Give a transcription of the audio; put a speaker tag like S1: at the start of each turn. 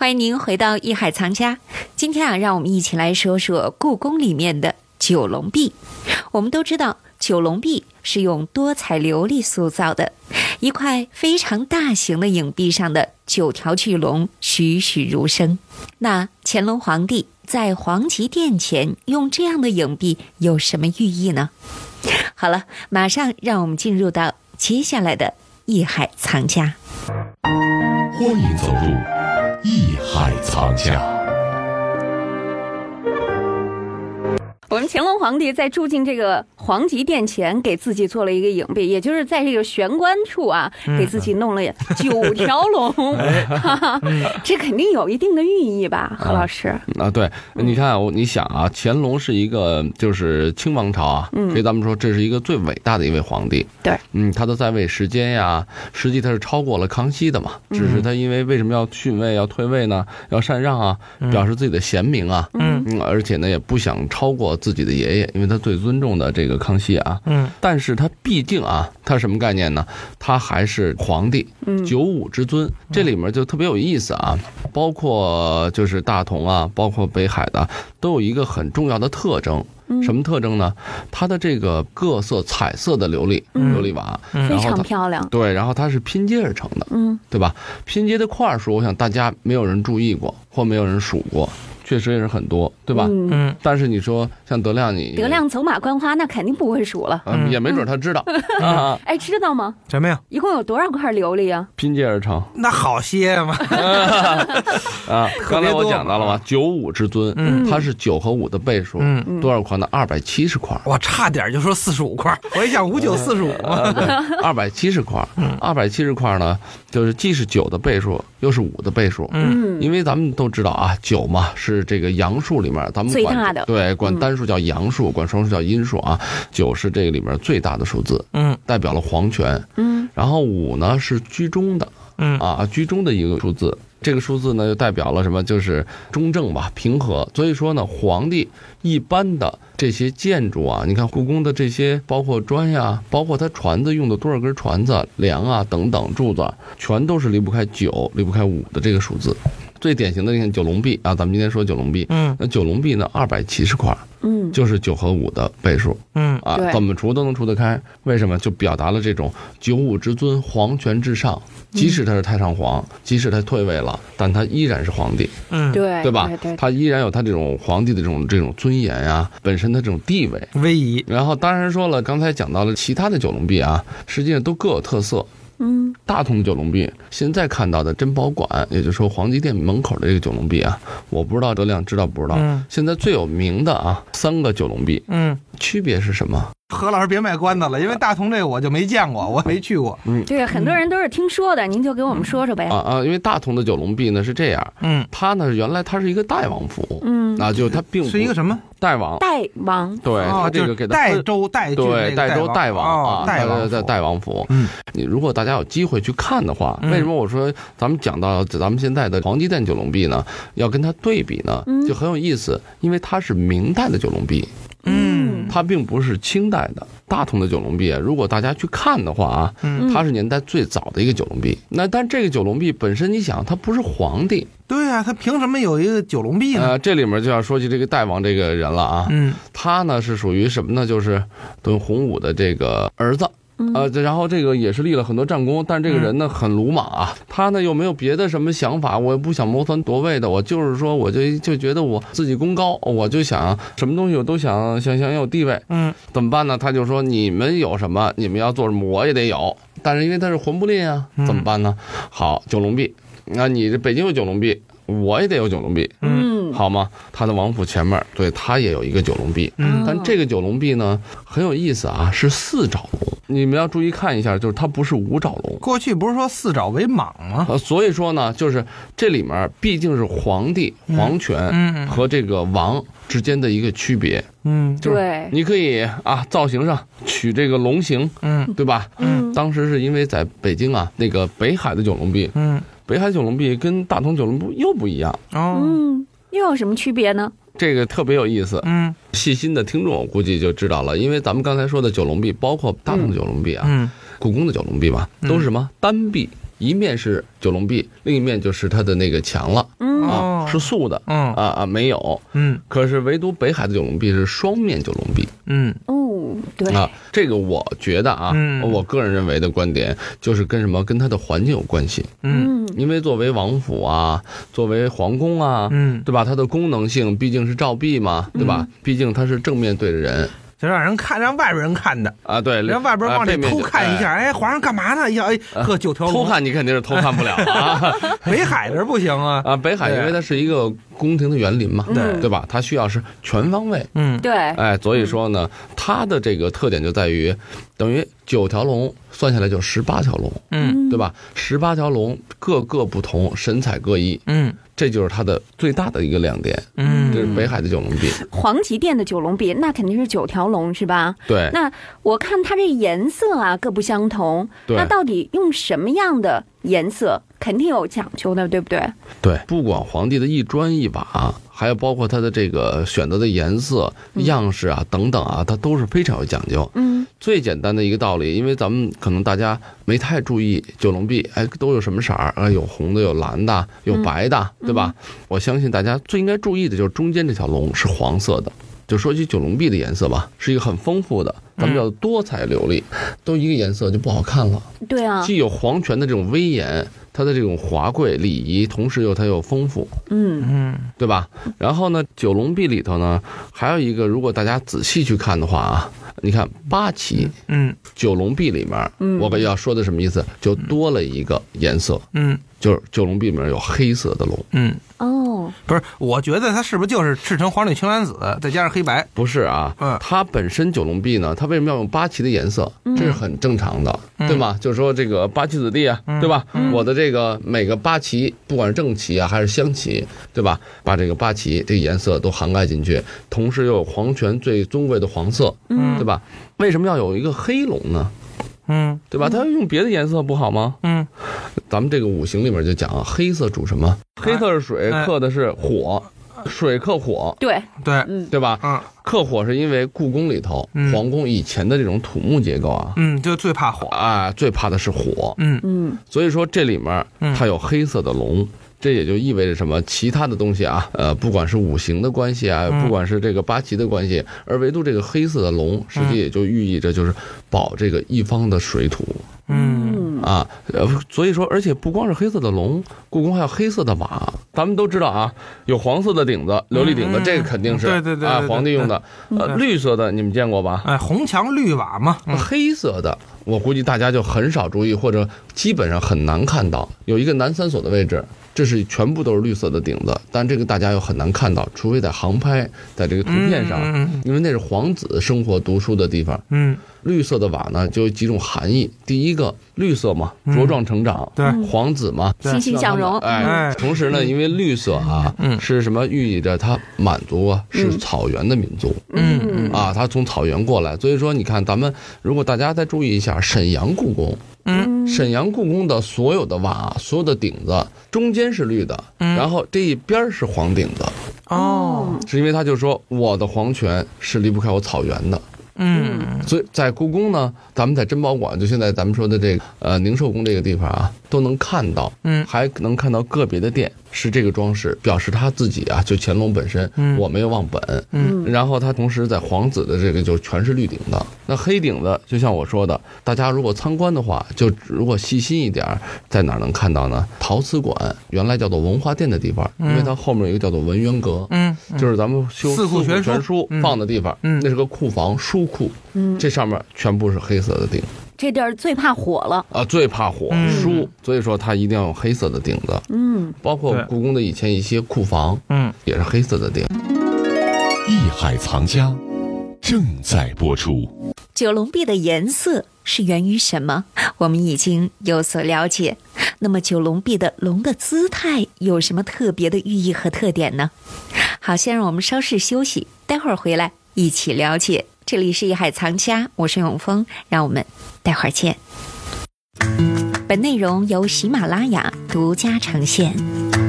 S1: 欢迎您回到艺海藏家。今天啊，让我们一起来说说故宫里面的九龙壁。我们都知道，九龙壁是用多彩琉璃塑造的，一块非常大型的影壁上的九条巨龙栩栩如生。那乾隆皇帝在皇极殿前用这样的影壁有什么寓意呢？好了，马上让我们进入到接下来的艺海藏家。
S2: 欢迎走入艺海藏家。
S3: 我们乾隆皇帝在住进这个皇极殿前，给自己做了一个影壁，也就是在这个玄关处啊，给自己弄了九条龙，哈 哈，这肯定有一定的寓意吧，何老师？
S4: 啊，对，你看，我你想啊，乾隆是一个就是清王朝啊，所以咱们说这是一个最伟大的一位皇帝。
S3: 对，
S4: 嗯，他的在位时间呀，实际他是超过了康熙的嘛，只是他因为为什么要逊位要退位呢？要禅让啊，表示自己的贤明啊，嗯，而且呢也不想超过。自己的爷爷，因为他最尊重的这个康熙啊，嗯，但是他毕竟啊，他什么概念呢？他还是皇帝，九五之尊，这里面就特别有意思啊。包括就是大同啊，包括北海的，都有一个很重要的特征，什么特征呢？它的这个各色彩色的琉璃琉璃瓦，
S3: 非常漂亮。
S4: 对，然后它是拼接而成的，嗯，对吧？拼接的块数，我想大家没有人注意过，或没有人数过。确实也是很多，对吧？嗯，但是你说像德亮，你
S3: 德亮走马观花，那肯定不会数了，嗯
S4: 也没准他知道。
S3: 啊哎，知道吗？
S5: 什么呀？
S3: 一共有多少块琉璃啊？
S4: 拼接而成，
S5: 那好些嘛。
S4: 啊，刚才我讲到了吗？九五之尊，它是九和五的倍数，多少块呢？二百七十块。
S5: 我差点就说四十五块，我一想五九四十五，
S4: 二百七十块。二百七十块呢，就是既是九的倍数，又是五的倍数。嗯，因为咱们都知道啊，九嘛是。这个阳数里面，咱们
S3: 管
S4: 对管单数叫阳数，管双数叫阴数啊。九是这个里面最大的数字，嗯，代表了皇权，嗯。然后五呢是居中的，嗯啊，居中的一个数字。这个数字呢就代表了什么？就是中正吧，平和。所以说呢，皇帝一般的这些建筑啊，你看故宫的这些，包括砖呀，包括它船子用的多少根船子、梁啊等等柱子，全都是离不开九，离不开五的这个数字。最典型的，你看九龙壁啊，咱们今天说九龙壁，嗯，那九龙壁呢，二百七十块，嗯，就是九和五的倍数，嗯。啊，怎么除都能除得开，为什么？就表达了这种九五之尊，皇权至上，即使他是太上皇，即使他退位了，但他依然是皇帝，
S3: 嗯，对，
S4: 对吧？他依然有他这种皇帝的这种这种尊严呀，本身的这种地位。
S5: 威仪。
S4: 然后当然说了，刚才讲到了其他的九龙壁啊，实际上都各有特色。嗯，大同九龙壁现在看到的珍宝馆，也就是说黄极店门口的这个九龙壁啊，我不知道德亮知道不知道？嗯，现在最有名的啊，三个九龙壁，嗯，区别是什么？
S5: 何老师别卖关子了，因为大同这个我就没见过，我没去过。
S3: 嗯，对，很多人都是听说的，您就给我们说说呗。
S4: 啊啊，因为大同的九龙壁呢是这样，嗯，它呢原来它是一个代王府，嗯，啊，就它并不
S5: 是一个什么
S4: 代王，
S3: 代王，
S4: 对，它这个给
S5: 代州代
S4: 对代州代
S5: 王
S4: 啊，代王在代王府。嗯，你如果大家有机会去看的话，为什么我说咱们讲到咱们现在的皇极殿九龙壁呢？要跟它对比呢，就很有意思，因为它是明代的九龙壁。嗯，它并不是清代的大同的九龙壁。如果大家去看的话啊，它是年代最早的一个九龙壁。那但这个九龙壁本身，你想，它不是皇帝，
S5: 对啊，他凭什么有一个九龙壁呢？
S4: 这里面就要说起这个代王这个人了啊。嗯，他呢是属于什么呢？就是等洪武的这个儿子。呃，然后这个也是立了很多战功，但这个人呢很鲁莽啊，他呢又没有别的什么想法，我也不想谋权夺位的，我就是说，我就就觉得我自己功高，我就想什么东西我都想想想有地位，嗯，怎么办呢？他就说你们有什么，你们要做什么，我也得有，但是因为他是魂不吝啊，怎么办呢？好，九龙壁，那你这北京有九龙壁，我也得有九龙壁，嗯，好吗？他的王府前面，对他也有一个九龙壁，嗯，但这个九龙壁呢很有意思啊，是四爪龙。你们要注意看一下，就是它不是五爪龙。
S5: 过去不是说四爪为蟒吗？
S4: 呃，所以说呢，就是这里面毕竟是皇帝皇权和这个王之间的一个区别。
S3: 嗯，对，
S4: 你可以啊，造型上取这个龙形，嗯，对吧？嗯，当时是因为在北京啊，那个北海的九龙壁，嗯，北海九龙壁跟大同九龙壁又不一样。
S3: 哦，嗯，又有什么区别呢？
S4: 这个特别有意思，嗯，细心的听众估计就知道了，因为咱们刚才说的九龙壁，包括大同九龙壁啊，嗯，故宫的九龙壁嘛，都是什么？单壁，一面是九龙壁，另一面就是它的那个墙了，嗯。是素的，
S5: 嗯。
S4: 啊啊没有，
S5: 嗯。
S4: 可是唯独北海的九龙壁是双面九龙壁。
S5: 嗯。
S3: 哦，对，
S4: 啊，这个我觉得啊，
S5: 嗯。
S4: 我个人认为的观点就是跟什么跟它的环境有关系，
S5: 嗯。
S3: 嗯
S4: 因为作为王府啊，作为皇宫啊，
S5: 嗯，
S4: 对吧？它的功能性毕竟是照壁嘛，对吧？毕竟它是正面对着人。
S5: 就让人看，让外边人看的，
S4: 啊，对，
S5: 让外边往里偷看一下，哎，皇上干嘛呢？哎呀，哎，呵，九条龙
S4: 偷，看你肯定是偷看不了啊。
S5: 北海这不行啊。
S4: 啊！北海因为它是一个宫廷的园林嘛，
S3: 对。
S4: 对吧？它需要是全方位，
S5: 嗯。
S3: 对，
S4: 哎，所以说呢，它的这个特点就在于，等于九条龙算下来就十八条龙，
S5: 嗯。
S4: 对吧？十八条龙各个不同，神采各异，
S5: 嗯。
S4: 这就是它的最大的一个亮点。
S5: 嗯。
S4: 这是北海的九龙壁，
S3: 黄极殿的九龙壁，那肯定是九条龙是吧？
S4: 对。
S3: 那我看它这颜色啊各不相同，
S4: 对。
S3: 那到底用什么样的颜色，肯定有讲究的，对不对？
S4: 对，不管皇帝的一砖一瓦，还有包括他的这个选择的颜色、样式啊等等啊，它都是非常有讲究。
S3: 嗯
S4: 最简单的一个道理，因为咱们可能大家没太注意九龙壁，哎，都有什么色儿啊？有红的，有蓝的，有白的，对吧？我相信大家最应该注意的就是中间这条龙是黄色的。就说起九龙壁的颜色吧，是一个很丰富的，咱们叫多彩流丽，都一个颜色就不好看了。
S3: 对啊，
S4: 既有皇权的这种威严，它的这种华贵礼仪，同时又它又丰富，
S3: 嗯。
S5: 嗯。
S4: 对吧？然后呢，九龙壁里头呢，还有一个，如果大家仔细去看的话啊，你看八旗
S5: 嗯。
S4: 九龙壁里面，
S3: 嗯
S4: 我要说的什么意思？就多了一个颜色，
S5: 嗯。
S4: 就是九龙壁里面有黑色的龙，
S5: 嗯，
S3: 哦，
S5: 不是，我觉得他是不是就是赤橙黄绿青蓝紫，再加上黑白？
S4: 不是啊
S5: 嗯，
S4: 它本身九龙壁呢，它为什么要用八旗的颜色？这是很正常的，对吗？就是说这个八旗子弟啊，对吧？我的这个每个八旗，不管是正旗啊还是镶旗，对吧？把这个八旗这个颜色都涵盖进去，同时又有皇权最尊贵的黄色，
S3: 嗯
S4: 对吧？为什么要有一个黑龙呢？
S5: 嗯。
S4: 对吧？它用别的颜色不好吗？
S5: 嗯。
S4: 咱们这个五行里面就讲啊，黑色主什么？黑色是水，
S5: 哎。
S4: 克的是火，水克火，
S3: 对，
S5: 对，
S3: 嗯。
S4: 对吧？
S5: 嗯。
S4: 克火是因为故宫里头，
S5: 嗯。
S4: 皇宫以前的这种土木结构啊，
S5: 嗯，就最怕火。
S4: 啊，最怕的是火，
S5: 嗯。
S3: 嗯。
S4: 所以说这里面
S5: 嗯。
S4: 它有黑色的龙。这也就意味着什么？其他的东西啊，呃，不管是五行的关系啊，
S5: 嗯
S4: 不管是这个八旗的关系，而唯独这个黑色的龙，实际也就寓意着就是保这个一方的水土。
S5: 嗯
S3: 嗯
S4: 啊，呃，所以说，而且不光是黑色的龙，故宫还有黑色的瓦。咱们都知道啊，有黄色的顶子，琉璃顶子，
S5: 嗯
S4: 这个肯定是
S5: 对对对
S4: 皇帝用的。呃，绿色的你们见过吧？
S5: 哎，红墙绿瓦嘛。嗯
S4: 黑色的，我估计大家就很少注意，或者基本上很难看到。有一个南三所的位置，这是全部都是绿色的顶子，但这个大家又很难看到，除非在航拍，在这个图片上，因为那是皇子生活读书的地方。
S5: 嗯
S4: 绿色的瓦呢，就有几种含义。第一个，绿色嘛，茁壮成长，
S5: 对。
S4: 皇子嘛，
S3: 欣欣向荣，
S4: 哎
S5: 哎，
S4: 同时呢，因为绿色啊，
S5: 嗯。
S4: 是什么寓意着它满族啊是草原的民族。
S5: 嗯。
S3: 嗯。
S4: 啊，它从草原过来，所以说你看咱们如果大家再注意一下沈阳故宫，
S5: 嗯。
S4: 沈阳故宫的所有的瓦、所有的顶子中间是绿的，
S5: 嗯。
S4: 然后这一边是黄顶子，
S5: 哦。
S4: 是因为他就说我的皇权是离不开我草原的。
S5: 嗯。
S4: 所以在故宫呢，咱们在珍宝馆，就现在咱们说的这个呃宁寿宫这个地方啊，都能看到，
S5: 嗯。
S4: 还能看到个别的店是这个装饰，表示他自己啊，就乾隆本身，
S5: 嗯。
S4: 我没有忘本。
S5: 嗯。
S4: 然后他同时在皇子的这个就全是绿顶的，那黑顶的，就像我说的，大家如果参观的话，就如果细心一点儿，在哪儿能看到呢？陶瓷馆原来叫做文化殿的地方，因为它后面有一个叫做文渊阁，
S5: 嗯
S4: 就是咱们修
S5: 四库全书。
S4: 放的地方，
S5: 嗯。
S4: 那是个库房书库，
S3: 嗯，
S4: 这上面全部是黑色的顶
S3: 这地儿最怕火了，
S4: 啊，最怕火
S5: 嗯
S4: 书，所以说它一定要用黑色的顶子，
S3: 嗯
S4: 包括故宫的以前一些库房
S5: 嗯，
S4: 也是黑色的顶。
S2: 艺海藏家正在播出。
S1: 九龙壁的颜色是源于什么？我们已经有所了解。那么九龙壁的龙的姿态有什么特别的寓意和特点呢？好，先让我们稍事休息，待会儿回来一起了解。这里是艺海藏家，我是永峰，让我们待会儿见。本内容由喜马拉雅独家呈现。